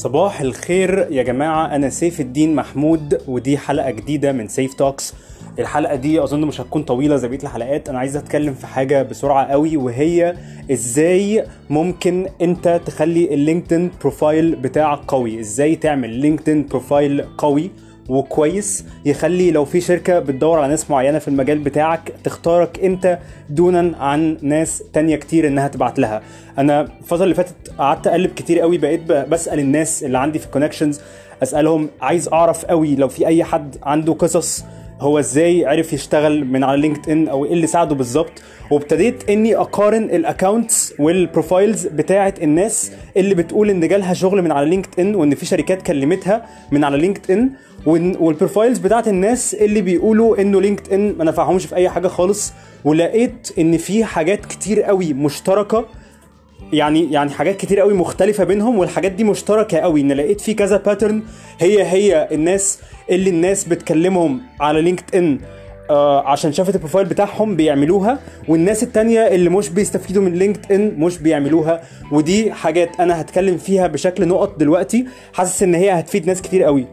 صباح الخير يا جماعة. أنا سيف الدين محمود ودي حلقة جديدة من سيف Talks. الحلقة دي أظن مش هتكون طويلة زي بقية الحلقات. أنا عايز أتكلم في حاجة بسرعة قوي وهي إزاي ممكن أنت تخلي ال LinkedIn profile بتاعك قوي؟ إزاي تعمل LinkedIn profile قوي؟ وكويس يخلي لو في شركة بتدور على ناس معينة في المجال بتاعك تختارك انت دونا عن ناس تانية كتير انها تبعت لها. أنا الفترة اللي فاتت قعدت أقلب كتير قوي بقيت ب- بسأل الناس اللي عندي في ال connections أسألهم عايز أعرف قوي لو في أي حد عنده قصص هو إزاي عرف يشتغل من على LinkedIn أو إيه اللي ساعده بالظبط. وابتديت إني أقارن ال accounts وال profiles بتاعه الناس اللي بتقول إن جالها شغل من على LinkedIn وإن في شركات كلمتها من على LinkedIn وال profiles بتاعه الناس اللي بيقولوا إنه LinkedIn ما نفعهمش في أي حاجة خالص. ولقيت إن في حاجات كتير قوي مشتركة يعني يعني حاجات كتير قوي مختلفة بينهم والحاجات دي مشتركة قوي. إن لقيت في كذا pattern هي هي الناس اللي الناس بتكلمهم على LinkedIn آه عشان شافت ال profile بتاعهم بيعملوها والناس التانية اللي مش بيستفيدوا من LinkedIn مش بيعملوها. ودي حاجات أنا هتكلم فيها بشكل نقط دلوقتي حاسس إن هي هتفيد ناس كتير قوي.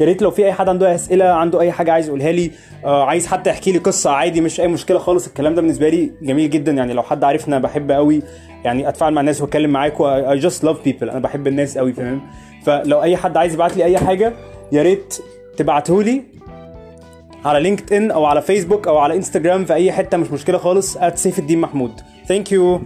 يا ريت لو في أي حد عنده أسئلة عنده أي حاجة عايز يقولها لي آه عايز حتى يحكي لي قصة عادي مش أي مشكلة خالص. الكلام ده بالنسبة لي جميل جدا. يعني لو حد عارفنا بحب قوي يعني أتفاعل مع الناس وأتكلم معاكم I just love people. أنا بحب الناس قوي فاهم؟ فلو أي حد عايز يبعت لي أي حاجة يا ريت تبعته لي على LinkedIn أو على فيسبوك أو على إنستجرام في أي حتة مش مشكلة خالص سيف الدين محمود. Thank you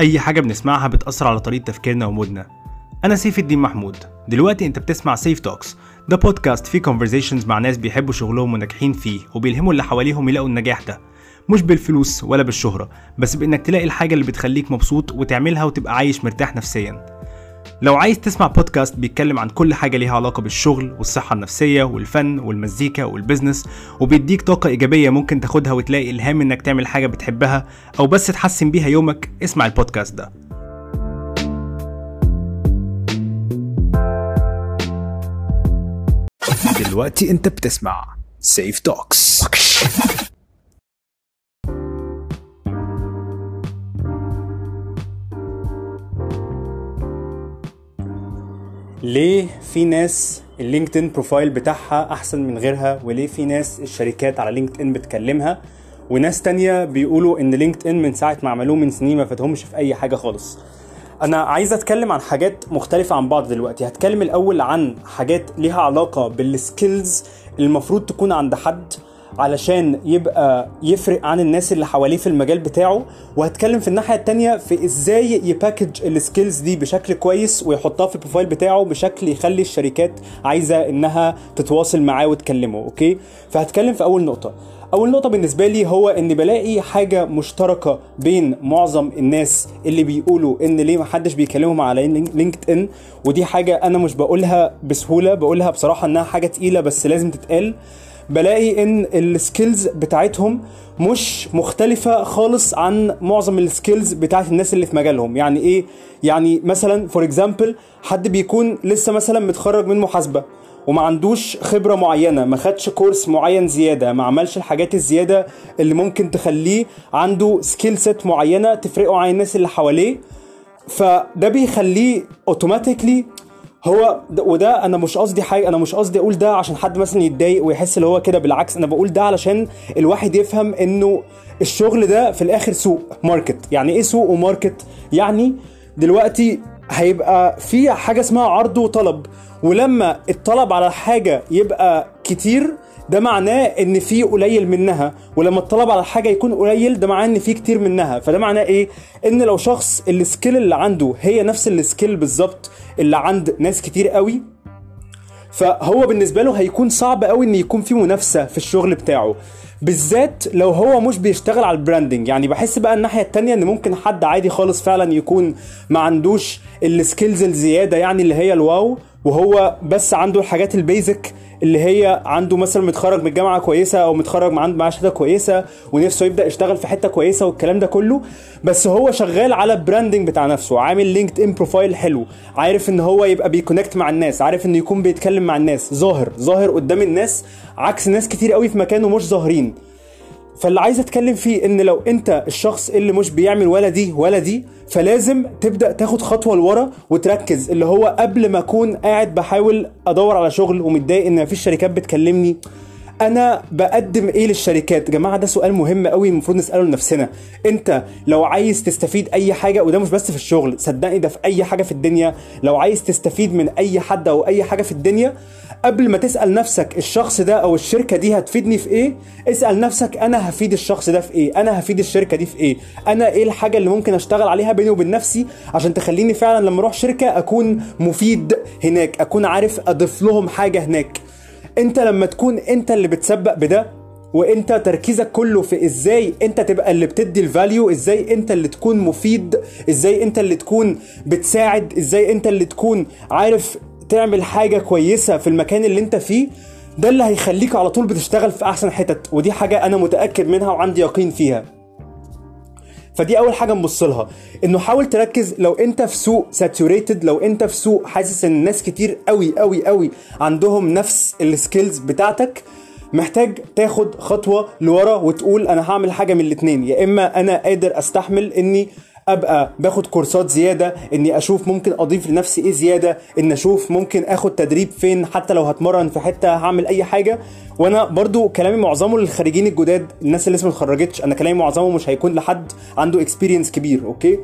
أي حاجة بنسمعها بتأثر على طريقة تفكيرنا ومودنا. أنا سيف الدين محمود. دلوقتي أنت بتسمع Seif Talks ده بودكاست فيه conversations مع ناس بيحبوا شغلهم وناجحين فيه وبيلهموا اللي حواليهم يلاقوا النجاح ده. مش بالفلوس ولا بالشهرة بس بإنك تلاقي الحاجة اللي بتخليك مبسوط وتعملها وتبقى عايش مرتاح نفسيا. لو عايز تسمع بودكاست بيتكلم عن كل حاجة ليها علاقة بالشغل والصحة النفسية والفن والمزيكا وال business وبيديك طاقة إيجابية ممكن تاخدها وتلاقي إلهام إنك تعمل حاجة بتحبها أو بس تحسن بيها يومك اسمع البودكاست ده. دلوقتي أنت بتسمع Seif Talks ليه في ناس ال LinkedIn profile بتاعها أحسن من غيرها؟ وليه في ناس الشركات على LinkedIn بتكلمها؟ وناس تانية بيقولوا إن LinkedIn من ساعة ما عملوه من سنين ما فاتهمش في أي حاجة خالص. أنا عايز أتكلم عن حاجات مختلفة عن بعض دلوقتي. هتكلم الأول عن حاجات ليها علاقة بال skills المفروض تكون عند حد. علشان يبقى يفرق عن الناس اللي حواليه في المجال بتاعه. وهتكلم في الناحية التانية في إزاي ي package ال skills دي بشكل كويس ويحطها في ال profile بتاعه بشكل يخلي الشركات عايزة إنها تتواصل معاه وتكلمه okay؟ فهتكلم في أول نقطة. أول نقطة بالنسبة لي هو إن بلاقي حاجة مشتركة بين معظم الناس اللي بيقولوا إن ليه محدش بيكلمهم على LinkedIn ودي حاجة أنا مش بقولها بسهولة بقولها بصراحة إنها حاجة تقيلة بس لازم تتقال. بلاقي إن ال skills بتاعتهم مش مختلفة خالص عن معظم ال skills بتاعت الناس اللي في مجالهم. يعني إيه؟ يعني مثلا for example حد بيكون لسه مثلا متخرج من محاسبة وما عندوش خبرة معينة ما خدش course معين زيادة ما عملش الحاجات الزيادة اللي ممكن تخليه عنده skill set معينة تفرقه عن الناس اللي حواليه فده بيخليه automatically هو ده وده أنا مش قصدي حاجة أنا مش قصدي أقول ده عشان حد مثلا يتضايق ويحس اللي هو كده بالعكس أنا بقول ده علشان الواحد يفهم إنه الشغل ده في الآخر سوق market. يعني إيه سوق و market؟ يعني دلوقتي هيبقى في حاجة اسمها عرض وطلب ولما الطلب على حاجة يبقى كتير ده معناه إن في قليل منها ولما الطلب على حاجة يكون قليل ده معناه إن في كتير منها. فده معناه إيه؟ إن لو شخص ال skill اللي عنده هي نفس ال skill بالظبط اللي عند ناس كتير قوي فهو بالنسبة له هيكون صعب قوي إن يكون في منافسة في الشغل بتاعه. بالذات لو هو مش بيشتغل على ال branding يعني بحس بقى الناحية التانية إن ممكن حد عادي خالص فعلا يكون ما عندوش ال skills الزيادة يعني اللي هي ال wow. وهو بس عنده الحاجات ال basic اللي هي عنده مثلا متخرج من جامعة كويسة أو متخرج معاه شهاده كويسة ونفسه يبدأ يشتغل في حتة كويسة والكلام ده كله. بس هو شغال على ال branding بتاع نفسه عامل LinkedIn profile حلو عارف إن هو يبقى بي connect مع الناس عارف إنه يكون بيتكلم مع الناس ظاهر ظاهر قدام الناس عكس ناس كتير قوي في مكانه مش ظاهرين. فاللي عايز اتكلم فيه ان لو انت الشخص اللي مش بيعمل ولا دي ولا دي فلازم تبدأ تاخد خطوة لورا وتركز. اللي هو قبل ما اكون قاعد بحاول ادور على شغل ومتضايق ان مفيش شركات بتكلمني أنا بقدم إيه للشركات؟ يا جماعة ده سؤال مهم قوي المفروض نسأله لنفسنا. انت لو عايز تستفيد اي حاجة وده مش بس في الشغل صدقني ده في اي حاجة في الدنيا لو عايز تستفيد من اي حد أو اي حاجة في الدنيا قبل ما تسأل نفسك الشخص ده أو الشركة دي هتفيدني في إيه اسأل نفسك أنا هفيد الشخص ده في إيه أنا هفيد الشركة دي في إيه أنا إيه الحاجة اللي ممكن أشتغل عليها بيني وبين نفسي عشان تخليني فعلا لما أروح شركة أكون مفيد هناك أكون عارف أضيف لهم حاجة هناك. أنت لما تكون أنت اللي بتسبق بده وأنت تركيزك كله في إزاي أنت تبقى اللي بتدي الفاليو إزاي أنت اللي تكون مفيد إزاي أنت اللي تكون بتساعد إزاي أنت اللي تكون عارف تعمل حاجة كويسة في المكان اللي انت فيه ده اللي هيخليك على طول بتشتغل في أحسن حتت ودي حاجة أنا متأكد منها وعندي يقين فيها. فدي أول حاجة نبص لها إنه حاول تركز لو أنت في سوق saturated لو أنت في سوق حاسس إن ناس كتير قوي قوي قوي عندهم نفس ال skills بتاعتك محتاج تاخد خطوة لورا وتقول أنا هعمل حاجة من الاتنين يا إما أنا قادر أستحمل إني أبقى باخد كورسات زيادة إني أشوف ممكن أضيف لنفسي إيه زيادة ان أشوف ممكن آخد تدريب فين حتى لو هتمرن في حتة هعمل أي حاجة. وأنا برضو كلامي معظمه للخريجين الجداد الناس اللي لسه ما اتخرجتش أنا كلامي معظمه مش هيكون لحد عنده experience كبير okay؟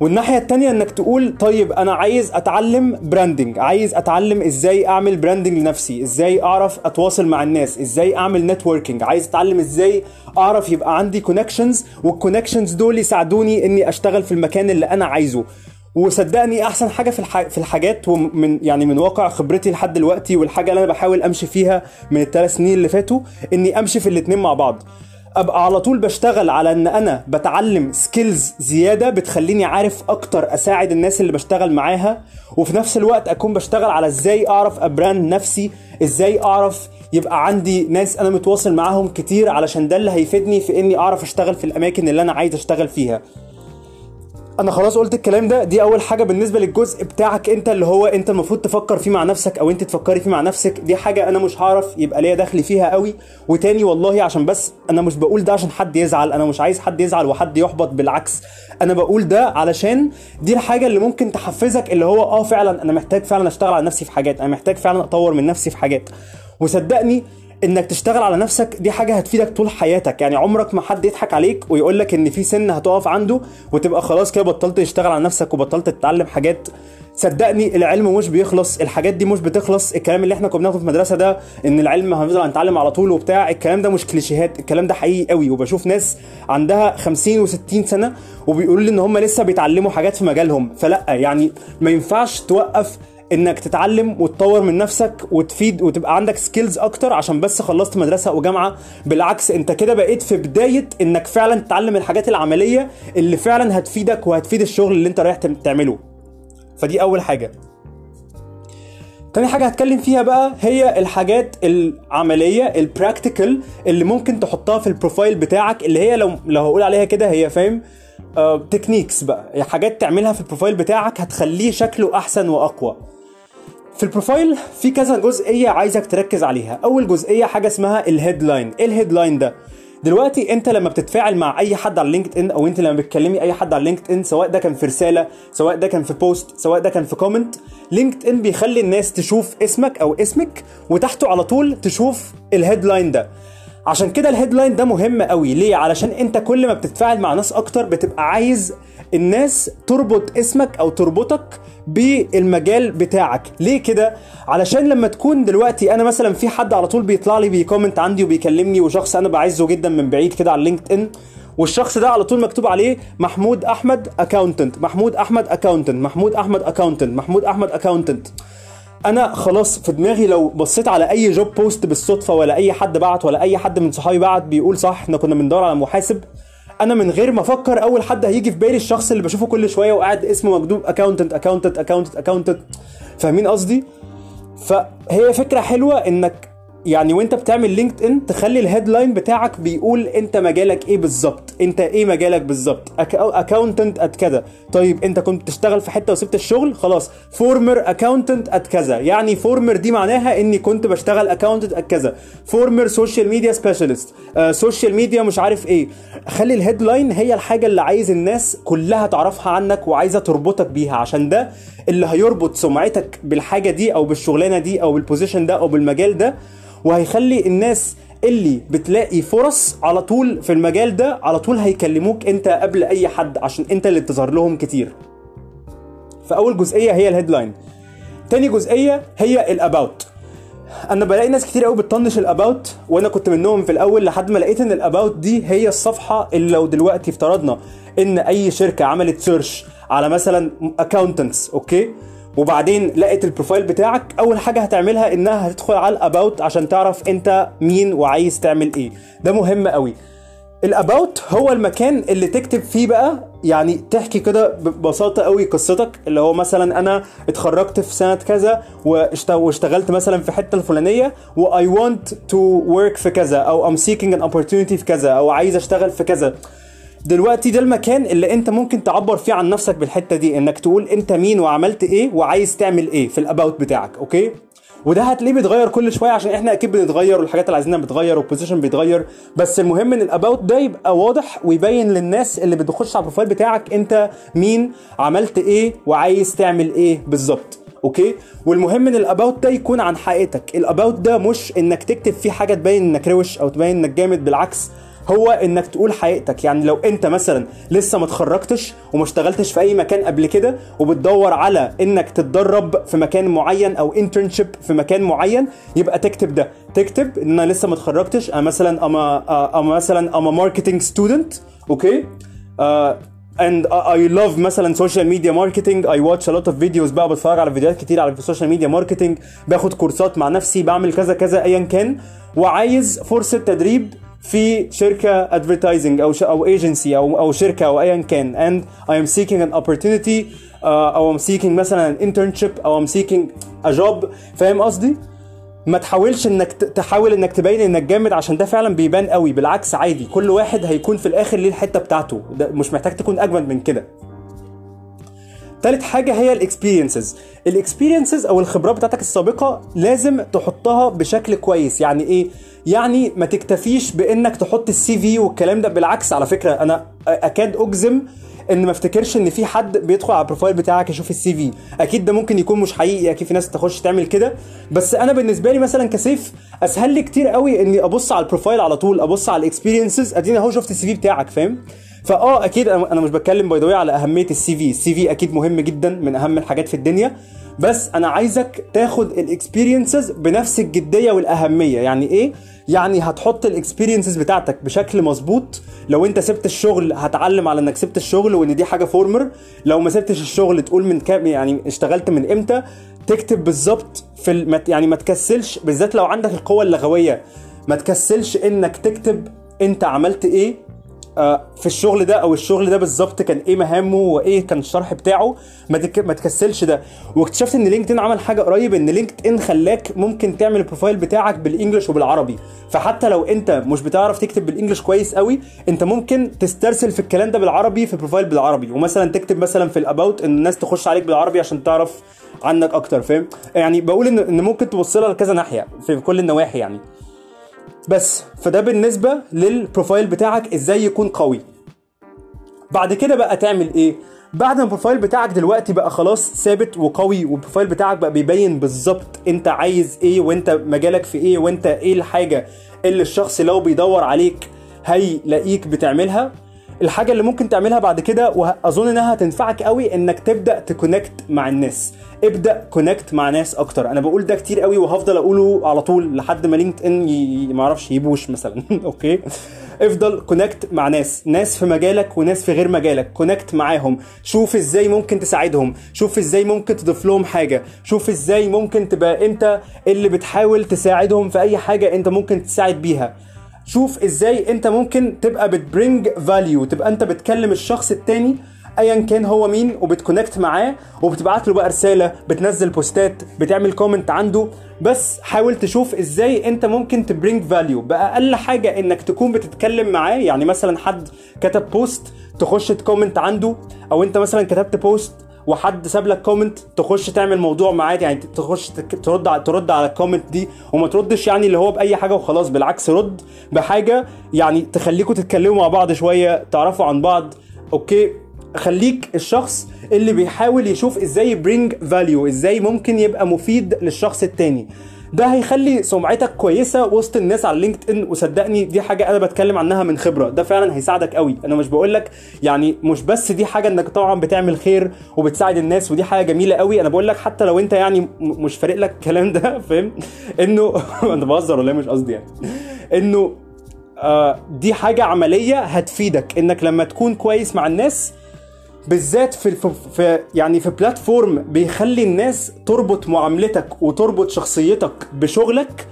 والناحية التانية إنك تقول طيب أنا عايز أتعلم branding عايز أتعلم إزاي أعمل branding لنفسي إزاي أعرف أتواصل مع الناس إزاي أعمل networking عايز أتعلم إزاي أعرف يبقى عندي connections وال connections دول يساعدوني إني أشتغل في المكان اللي أنا عايزه وصدقني أحسن حاجة في. في الحاجات ومن يعني من واقع خبرتي لحد دلوقتي والحاجة اللي أنا بحاول أمشي فيها من الثلاث سنين اللي فاتوا إني أمشي في الاتنين مع بعض أبقى على طول بشتغل على إن أنا بتعلم skills زيادة بتخليني عارف أكتر أساعد الناس اللي بشتغل معاها وفي نفس الوقت أكون بشتغل على إزاي أعرف أ brand نفسي إزاي أعرف يبقى عندي ناس أنا متواصل معاهم كتير علشان ده اللي هيفيدني في إني أعرف أشتغل في الأماكن اللي أنا عايز أشتغل فيها. أنا خلاص قلت الكلام ده دي اول حاجة بالنسبة للجزء بتاعك انت اللي هو انت المفروض تفكر فيه مع نفسك أو انت تفكري فيه مع نفسك. دي حاجة أنا مش هعرف يبقى ليا دخل فيها قوي. وتاني والله عشان بس أنا مش بقول ده عشان حد يزعل أنا مش عايز حد يزعل وحد يحبط بالعكس. أنا بقول ده علشان دي الحاجة اللي ممكن تحفزك اللي هو آه فعلا أنا محتاج فعلا أشتغل على نفسي في حاجات أنا محتاج فعلا أطور من نفسي في حاجات. وصدقني إنك تشتغل على نفسك دي حاجة هتفيدك طول حياتك. يعني عمرك ما حد يضحك عليك ويقول لك إن في سن هتقف عنده وتبقى خلاص كده بطلت تشتغل على نفسك وبطلت تتعلم حاجات. صدقني العلم مش بيخلص الحاجات دي مش بتخلص. الكلام اللي إحنا كنا بناخده في المدرسة ده إن العلم هنفضل نتعلم على طول وبتاع الكلام ده مش كليشيهات الكلام ده حقيقي قوي. وبشوف ناس عندها 50 و60 سنة وبيقولوا لي إن هم لسه بيتعلموا حاجات في مجالهم. فلأ يعني ما ينفعش توقف إنك تتعلم وتطور من نفسك وتفيد وتبقى عندك سكيلز أكتر عشان بس خلصت مدرسة وجامعة. بالعكس أنت كده بقيت في بداية إنك فعلا تتعلم الحاجات العملية اللي فعلا هتفيدك وهتفيد الشغل اللي أنت رايح تعمله. فدي أول حاجة. تاني حاجة هتكلم فيها بقى هي الحاجات العملية ال practical اللي ممكن تحطها في ال profile بتاعك اللي هي لو لو هقول عليها كده هي فاهم؟ techniques بقى. حاجات تعملها في ال profile بتاعك هتخليه شكله أحسن وأقوى. في ال profile في كذا جزئية عايزك تركز عليها. أول جزئية حاجة اسمها ال headline. إيه ال headline ده؟ دلوقتي أنت لما بتتفاعل مع أي حد على LinkedIn أو أنت لما بتكلمي أي حد على LinkedIn سواء ده كان في رسالة سواء ده كان في post سواء ده كان في comment LinkedIn بيخلي الناس تشوف اسمك أو اسمك وتحته على طول تشوف ال headline ده. عشان كده ال headline ده مهم قوي. ليه؟ علشان أنت كل ما بتتفاعل مع ناس أكتر بتبقى عايز الناس تربط اسمك أو تربطك بالمجال بتاعك. ليه كده؟ علشان لما تكون دلوقتي أنا مثلا في حد على طول بيطلع لي بي comment عندي وبيكلمني وشخص أنا بعزه جدا من بعيد كده على LinkedIn والشخص ده على طول مكتوب عليه محمود أحمد accountant محمود أحمد accountant محمود أحمد accountant محمود أحمد accountant أنا خلاص في دماغي لو بصيت على أي job post بالصدفة ولا أي حد بعت ولا أي حد من صحابي بعت بيقول صح إحنا كنا بندور على محاسب. أنا من غير ما أفكر اول حد هيجي في بالي الشخص اللي بشوفه كل شوية وقاعد اسمه مكتوب accountant accountant accountant accountant فاهمين قصدي؟ فهي فكرة حلوة إنك يعني وانت بتعمل LinkedIn تخلي ال headline بتاعك بيقول انت مجالك إيه بالظبط. انت إيه مجالك بالظبط. accountant at كذا. طيب انت كنت بتشتغل في حتة وسبت الشغل خلاص. former accountant at كذا. يعني former دي معناها اني كنت بشتغل accountant at كذا. former social media specialist social media مش عارف إيه. خلي ال headline هي الحاجة اللي عايز الناس كلها تعرفها عنك وعايزة تربطك بيها. عشان ده اللي هيربط سمعتك بالحاجة دي أو بالشغلانة دي أو بال position ده أو بالمجال ده وهيخلي الناس اللي بتلاقي فرص على طول في المجال ده على طول هيكلموك أنت قبل أي حد عشان أنت اللي بتظهر لهم كتير. فأول جزئية هي ال headline تاني جزئية هي ال about أنا بلاقي ناس كتير قوي بتطنش ال about وأنا كنت منهم في الأول لحد ما لقيت إن ال about دي هي الصفحة اللي لو دلوقتي افترضنا إن أي شركة عملت search على مثلا accountants okay؟ وبعدين لقيت ال profile بتاعك أول حاجة هتعملها إنها هتدخل على ال about عشان تعرف أنت مين وعايز تعمل إيه. ده مهم قوي. ال about هو المكان اللي تكتب فيه بقى يعني تحكي كده ببساطة قوي قصتك اللي هو مثلا أنا اتخرجت في سنة كذا واشتغلت مثلا في حتة الفلانية و I want to work في كذا أو I'm seeking an opportunity في كذا أو عايز أشتغل في كذا. دلوقتي ده المكان اللي انت ممكن تعبر فيه عن نفسك بالحتة دي انك تقول انت مين وعملت إيه وعايز تعمل إيه في ال about بتاعك okay؟ وده هتلاقيه بيتغير كل شوية عشان إحنا أكيد بنتغير والحاجات اللي عايزينها بتتغير وال position بيتغير بس المهم ان ال about ده يبقى واضح ويبين للناس اللي بتخش على ال profile بتاعك انت مين عملت إيه وعايز تعمل إيه بالظبط okay؟ والمهم ان ال about ده يكون عن حقيقتك ال about ده مش انك تكتب فيه حاجة تبين انك روش أو تبين انك جامد بالعكس هو إنك تقول حقيقتك. يعني لو أنت مثلا لسه ما اتخرجتش وما اشتغلتش في أي مكان قبل كده وبتدور على إنك تتدرب في مكان معين أو internship في مكان معين يبقى تكتب ده. تكتب إن أنا لسه ما اتخرجتش أنا مثلا I'm a I'm a مثلا I'm a marketing student okay؟ and I love مثلا social media marketing I watch a lot of videos بقى بتفرج على فيديوهات كتير على ال social media marketing باخد كورسات مع نفسي بعمل كذا كذا ايا كان. وعايز فرصة تدريب في شركة advertising أو أو ايجنسي أو أو شركة أو ايا كان. And I am seeking an opportunity uh, أو I'm seeking مثلا an internship أو I'm seeking a job. فاهم قصدي؟ ما تحاولش إنك تحاول إنك تبين إنك جامد عشان ده فعلا بيبان قوي. بالعكس عادي. كل واحد هيكون في الآخر ليه الحتة بتاعته. ده مش محتاج تكون أجمد من كده. تالت حاجة هي ال experiences ال experiences أو الخبرات بتاعتك السابقة لازم تحطها بشكل كويس. يعني إيه؟ يعني ما تكتفيش بإنك تحط ال CV والكلام ده. بالعكس على فكرة أنا أكاد أجزم ان ما افتكرش ان في حد بيدخل على ال profile بتاعك يشوف ال CV. أكيد ده ممكن يكون مش حقيقي أكيد في ناس تخش تعمل كده. بس أنا بالنسبة لي مثلا كسيف اسهل لي كتير قوي اني ابص على ال profile على طول ابص على ال experiences اديني اهو شفت ال CV بتاعك فاهم؟ فاه أكيد أنا مش بتكلم باي على أهمية ال CV. ال CV أكيد مهم جدا من أهم الحاجات في الدنيا. بس أنا عايزك تاخد ال experiences بنفس الجدية والأهمية. يعني إيه؟ يعني هتحط ال experiences بتاعتك بشكل مظبوط. لو انت سبت الشغل هتعلم على انك سبت الشغل وان دي حاجة former لو ما سبتش الشغل تقول من كام يعني اشتغلت من إمتى تكتب بالظبط في الم... يعني ما تكسلش بالذات لو عندك القوة اللغوية. ما تكسلش انك تكتب انت عملت إيه في الشغل ده أو الشغل ده بالظبط كان إيه مهامه وإيه كان الشرح بتاعه ما. ما تكسلش ده. واكتشفت إن LinkedIn عمل حاجة قريب إن LinkedIn خلاك ممكن تعمل ال profile بتاعك بال English وبالعربي. فحتى لو أنت مش بتعرف تكتب بال English كويس قوي أنت ممكن تسترسل في الكلام ده بالعربي في profile بالعربي. ومثلا تكتب مثلا في ال about إن الناس تخش عليك بالعربي عشان تعرف عنك أكتر فاهم؟ يعني بقول إن إن ممكن توصلها لكذا ناحية في كل النواحي يعني. بس فده بالنسبة لل profile بتاعك إزاي يكون قوي. بعد كده بقى تعمل إيه؟ بعد ما ال profile بتاعك دلوقتي بقى خلاص ثابت وقوي وال profile بتاعك بقى بيبين بالظبط أنت عايز إيه وأنت مجالك في إيه وأنت إيه الحاجة اللي الشخص لو بيدور عليك هيلاقيك بتعملها الحاجة اللي ممكن تعملها بعد كده وأظن إنها هتنفعك قوي إنك تبدأ ت connect مع الناس. ابدأ connect مع ناس أكتر. أنا بقول ده كتير قوي وهفضل أقوله على طول لحد ما LinkedIn ي... ما أعرفش يبوظ مثلا. okay؟ افضل connect مع ناس. ناس في مجالك وناس في غير مجالك. connect معاهم. شوف إزاي ممكن تساعدهم. شوف إزاي ممكن تضيف لهم حاجة. شوف إزاي ممكن تبقى أنت اللي بتحاول تساعدهم في أي حاجة أنت ممكن تساعد بيها. شوف إزاي انت ممكن تبقى بت bring value تبقى انت بتكلم الشخص التاني ايا كان هو مين وبت connect معاه وبتبعت له بقى رسالة بتنزل بوستات بتعمل comment عنده. بس حاول تشوف إزاي انت ممكن ت bring value باقل حاجة إنك تكون بتتكلم معاه يعني مثلا حد كتب post تخش ت comment عنده أو انت مثلا كتبت post وحد ساب لك comment تخش تعمل موضوع معاه يعني تخش ترد على ترد على ال comment دي وما تردش يعني اللي هو بأي حاجة وخلاص بالعكس رد بحاجة يعني تخليكوا تتكلموا مع بعض شوية تعرفوا عن بعض. okay؟ خليك الشخص اللي بيحاول يشوف إزاي bring value إزاي ممكن يبقى مفيد للشخص التاني. ده هيخلي سمعتك كويسة وسط الناس على LinkedIn وصدقني دي حاجة أنا بتكلم عنها من خبرة. ده فعلا هيساعدك قوي. أنا مش بقول لك يعني مش بس دي حاجة إنك طبعا بتعمل خير وبتساعد الناس ودي حاجة جميلة قوي. أنا بقول لك حتى لو أنت يعني مش فارق لك الكلام ده فاهم؟ إنه أنا بهزر والله مش قصدي يعني. إنه آه دي حاجة عملية هتفيدك. إنك لما تكون كويس مع الناس بالذات في, في, يعني في بلاتفورم بيخلي الناس تربط معاملتك وتربط شخصيتك بشغلك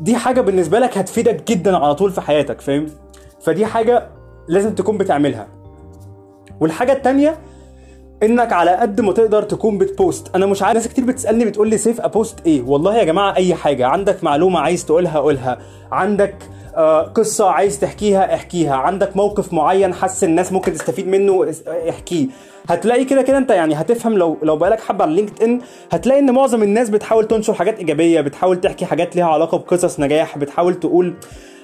دي حاجة بالنسبة لك هتفيدك جدا على طول في حياتك فاهم؟ فدي حاجة لازم تكون بتعملها. والحاجة التانية إنك على قد ما تقدر تكون بتبوست. أنا مش عارف ناس كتير بتسألني بتقول لي سيف أبوست إيه؟ والله يا جماعة أي حاجة. عندك معلومة عايز تقولها قولها. عندك قصة عايز تحكيها احكيها. عندك موقف معين حاسس الناس ممكن تستفيد منه احكيه. هتلاقي كده كده انت يعني هتفهم لو لو بقالك حبة على لينكد ان هتلاقي ان معظم الناس بتحاول تنشر حاجات إيجابية بتحاول تحكي حاجات ليها علاقة بقصص نجاح بتحاول تقول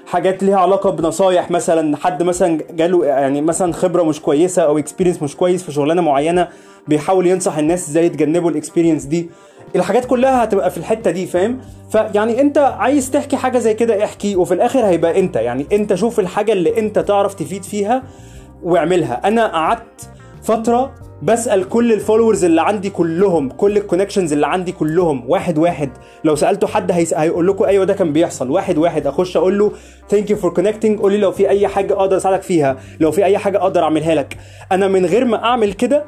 حاجات ليها علاقة بنصايح مثلا. حد مثلا جاله يعني مثلا خبرة مش كويسة أو experience مش كويس في شغلانة معينة بيحاول ينصح الناس إزاي يتجنبوا ال experience دي. الحاجات كلها هتبقى في الحتة دي فاهم؟ فيعني انت عايز تحكي حاجة زي كده احكي وفي الآخر هيبقى انت. يعني انت شوف الحاجة اللي انت تعرف تفيد فيها واعملها. أنا قعدت فترة بسأل كل ال followers اللي عندي كلهم كل ال connections اللي عندي كلهم واحد واحد. لو سألته حد. هيقول لكم أيوه ده كان بيحصل. واحد واحد. أخش أقول له thank you for connecting قول لي لو في أي حاجة أقدر أساعدك فيها. لو في أي حاجة أقدر أعملها لك. أنا من غير ما أعمل كده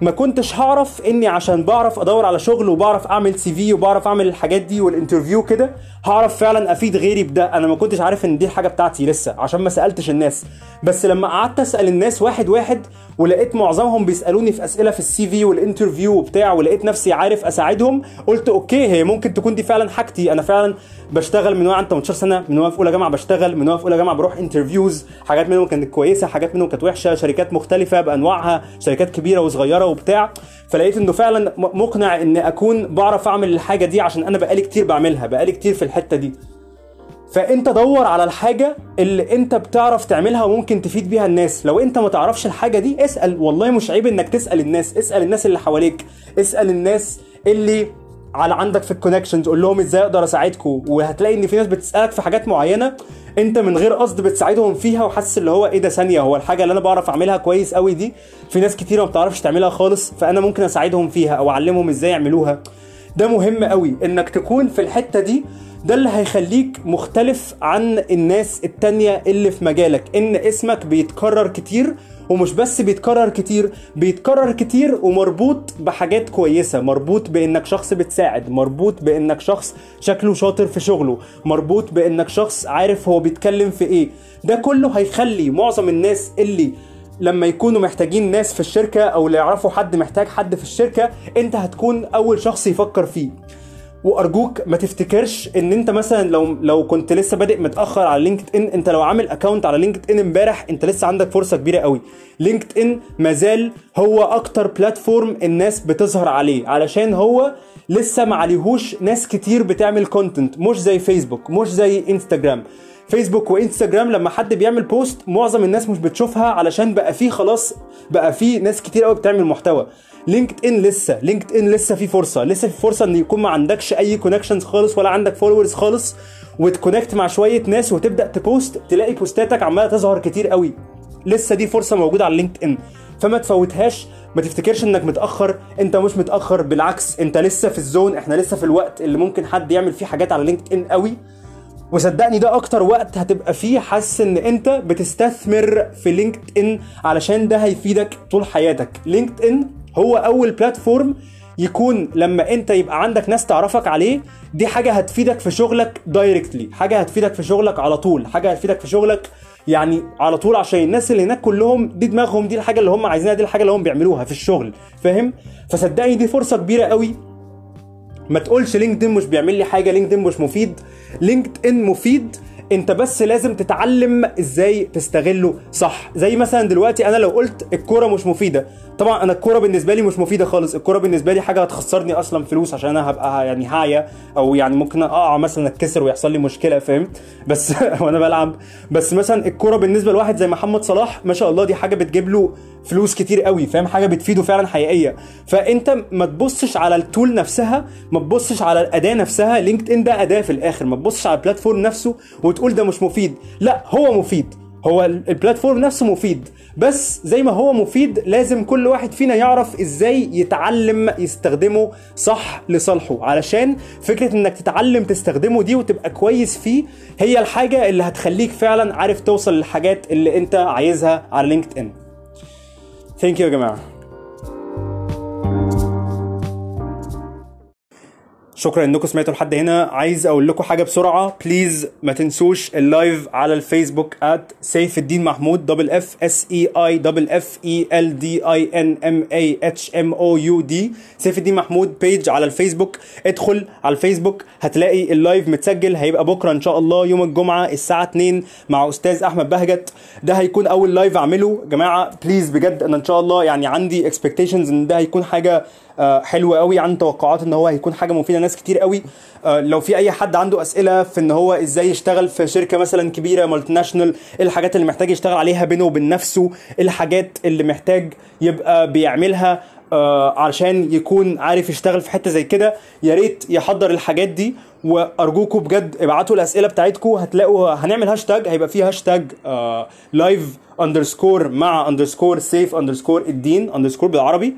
ما كنتش هعرف إني عشان بعرف أدور على شغل وبعرف أعمل CV وبعرف أعمل الحاجات دي وال interview كده هعرف فعلا أفيد غيري بده. أنا ما كنتش عارف إن دي الحاجة بتاعتي لسه عشان ما سألتش الناس. بس لما قعدت أسأل الناس واحد واحد ولقيت معظمهم بيسألوني في أسئلة في ال CV وال interview وبتاع ولقيت نفسي عارف أساعدهم. قلت okay هي ممكن تكون دي فعلا حاجتي. أنا فعلا بشتغل من وأنا 18 سنة من وأنا في أولى جامعة بشتغل من وأنا في أولى جامعة بروح انترفيوز حاجات منهم كانت كويسة حاجات منهم كانت وحشة. شركات مختلفة بأنواعها شركات كبيرة وصغيرة وبتاع. فلقيت إنه فعلا مقنع ان أكون بعرف أعمل الحاجة دي عشان أنا بقالي كتير بعملها بقالي كتير في الحتة دي. فانت دور على الحاجة اللي انت بتعرف تعملها وممكن تفيد بيها الناس. لو انت ما تعرفش الحاجة دي اسأل. والله مش عيب انك تسأل الناس. اسأل الناس اللي حواليك. اسأل الناس اللي على عندك في الكونكشنز قول لهم إزاي أقدر اساعدكم. وهتلاقي ان في ناس بتسألك في حاجات معينة انت من غير قصد بتساعدهم فيها وحاسس اللي هو إيه ده ثانية. هو الحاجة اللي أنا بعرف اعملها كويس قوي دي في ناس كتير ما بتعرفش تعملها خالص فأنا ممكن اساعدهم فيها أو أعلمهم إزاي يعملوها. ده مهم قوي إنك تكون في الحتة دي ده اللي هيخليك مختلف عن الناس التانية اللي في مجالك. إن اسمك بيتكرر كتير ومش بس بيتكرر كتير بيتكرر كتير ومربوط بحاجات كويسة. مربوط بإنك شخص بتساعد مربوط بإنك شخص شكله شاطر في شغله مربوط بإنك شخص عارف هو بيتكلم في إيه. ده كله هيخلي معظم الناس اللي لما يكونوا محتاجين ناس في الشركة أو اللي يعرفوا حد محتاج حد في الشركة أنت هتكون أول شخص يفكر فيه. وأرجوك ما تفتكرش إن أنت مثلا لو لو كنت لسه بادئ متأخر على LinkedIn أنت لو عامل account على LinkedIn امبارح أنت لسه عندك فرصة كبيرة قوي. LinkedIn مازال هو أكتر platform الناس بتظهر عليه علشان هو لسه ما عليهوش ناس كتير بتعمل content مش زي فيسبوك مش زي Instagram Facebook وإنستجرام لما حد بيعمل post معظم الناس مش بتشوفها علشان بقى فيه خلاص بقى فيه ناس كتير قوي بتعمل محتوى. LinkedIn لسه LinkedIn لسه في فرصة لسه في فرصة إن يكون ما عندكش أي connections خالص ولا عندك followers خالص وت connect مع شوية ناس وتبدأ ت post تلاقي بوستاتك عمالة تظهر كتير قوي. لسه دي فرصة موجودة على LinkedIn. فما تفوتهاش ما تفتكرش إنك متأخر أنت مش متأخر بالعكس أنت لسه في ال zone إحنا لسه في الوقت اللي ممكن حد يعمل فيه حاجات على LinkedIn قوي. وصدقني ده أكتر وقت هتبقى فيه حاسس إن أنت بتستثمر في LinkedIn علشان ده هيفيدك طول حياتك. LinkedIn هو أول platform يكون لما أنت يبقى عندك ناس تعرفك عليه دي حاجة هتفيدك في شغلك directly حاجة هتفيدك في شغلك على طول حاجة هتفيدك في شغلك يعني على طول عشان الناس اللي هناك كلهم دي دماغهم دي الحاجة اللي هم عايزينها دي الحاجة اللي هم بيعملوها في الشغل فاهم؟ فصدقني دي فرصة كبيرة قوي. ما تقولش LinkedIn مش بيعمل لي حاجة LinkedIn مش مفيد. LinkedIn مفيد انت بس لازم تتعلم إزاي تستغله. صح. زي مثلا دلوقتي أنا لو قلت الكورة مش مفيدة. طبعا أنا الكورة بالنسبة لي مش مفيدة خالص. الكورة بالنسبة لي حاجة هتخسرني أصلا فلوس عشان أنا هبقى يعني هاية أو يعني ممكن أقع مثلا أتكسر ويحصل لي مشكلة فاهم؟ بس وأنا بلعب. بس مثلا الكورة بالنسبة لواحد زي محمد صلاح ما شاء الله دي حاجة بتجيب له فلوس كتير قوي فاهم؟ حاجة بتفيده فعلا حقيقية. فأنت ما تبصش على التول نفسها ما تبصش على الأداة نفسها. لينكد ان ده أداة في الآخر. ما تبصش على البلاتفورم نفسه وتقول ده مش مفيد. لا هو مفيد. هو البلاتفورم نفسه مفيد. بس زي ما هو مفيد لازم كل واحد فينا يعرف إزاي يتعلم يستخدمه صح لصالحه. علشان فكرة إنك تتعلم تستخدمه دي وتبقى كويس فيه هي الحاجة اللي هتخليك فعلا عارف توصل للحاجات اللي أنت عايزها على LinkedIn thank you يا شكرا إنكم سمعتوا لحد هنا. عايز أقول لكم حاجة بسرعة. please ما تنسوش ال live على ال Facebook at سيف الدين محمود double F S A I double F E L D I N M A H M O U D سيف الدين محمود page على الفيسبوك. ادخل على الفيسبوك هتلاقي ال live متسجل. هيبقى بكرة إن شاء الله يوم الجمعة الساعة 2 مع أستاذ أحمد بهجت. ده هيكون أول live أعمله. جماعة please بجد أنا إن شاء الله يعني عندي expectations إن ده هيكون حاجة حلو قوي. عن توقعات إن هو هيكون حاجة مفيدة لناس كتير قوي. آه، لو في أي حد عنده أسئلة في إن هو إزاي يشتغل في شركة مثلا كبيرة multinational إيه الحاجات اللي محتاج يشتغل عليها بينه وبين نفسه؟ إيه الحاجات اللي محتاج يبقى بيعملها؟ آه، علشان يكون عارف يشتغل في حتة زي كده. يا ريت يحضر الحاجات دي وارجوكم بجد ابعتوا الاسئله بتاعتكم هتلاقوا هنعمل هاشتاج هيبقى فيه هاشتاج live underscore مع underscore سيف underscore الدين underscore بالعربي.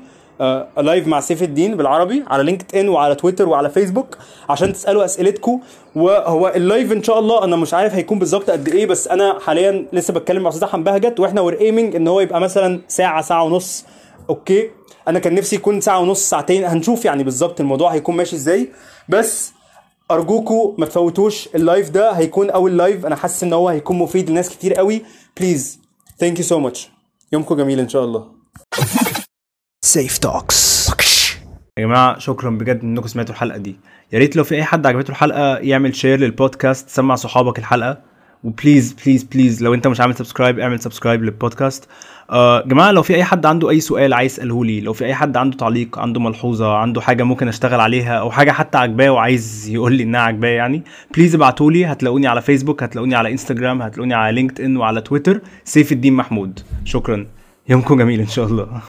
live مع سيف الدين بالعربي على LinkedIn وعلى تويتر وعلى فيسبوك عشان تسألوا أسئلتكم. وهو ال live إن شاء الله أنا مش عارف هيكون بالظبط قد إيه بس أنا حاليا لسه بتكلم مع أستاذ أحمد بهجت وإحنا we're aiming إن هو يبقى مثلا ساعة ساعة ونص. okay؟ أنا كان نفسي يكون ساعة ونص ساعتين هنشوف يعني بالظبط الموضوع هيكون ماشي إزاي. بس ارجوكوا ما تفوتوش ال live ده هيكون أول live أنا حاسس إن هو هيكون مفيد لناس كتير قوي. please thank you so much يومكم جميل إن شاء الله. Seif Talks يا جماعة شكرا بجد إنكم سمعتوا الحلقة دي. يا ريت لو في أي حد عجبته الحلقة يعمل share لل podcast سمع صحابك الحلقة. و please please please لو أنت مش عامل subscribe اعمل subscribe لل podcast آه جماعة لو في أي حد عنده أي سؤال عايز يسأله لي لو في أي حد عنده تعليق عنده ملحوظة عنده حاجة ممكن أشتغل عليها أو حاجة حتى عجباه وعايز يقول لي إنها عجباه يعني please ابعتوا لي. هتلاقوني على فيسبوك هتلاقوني على انستجرام هتلاقوني على LinkedIn وعلى تويتر سيف الدين محمود. شكرا. يومكم جميل إن شاء الله.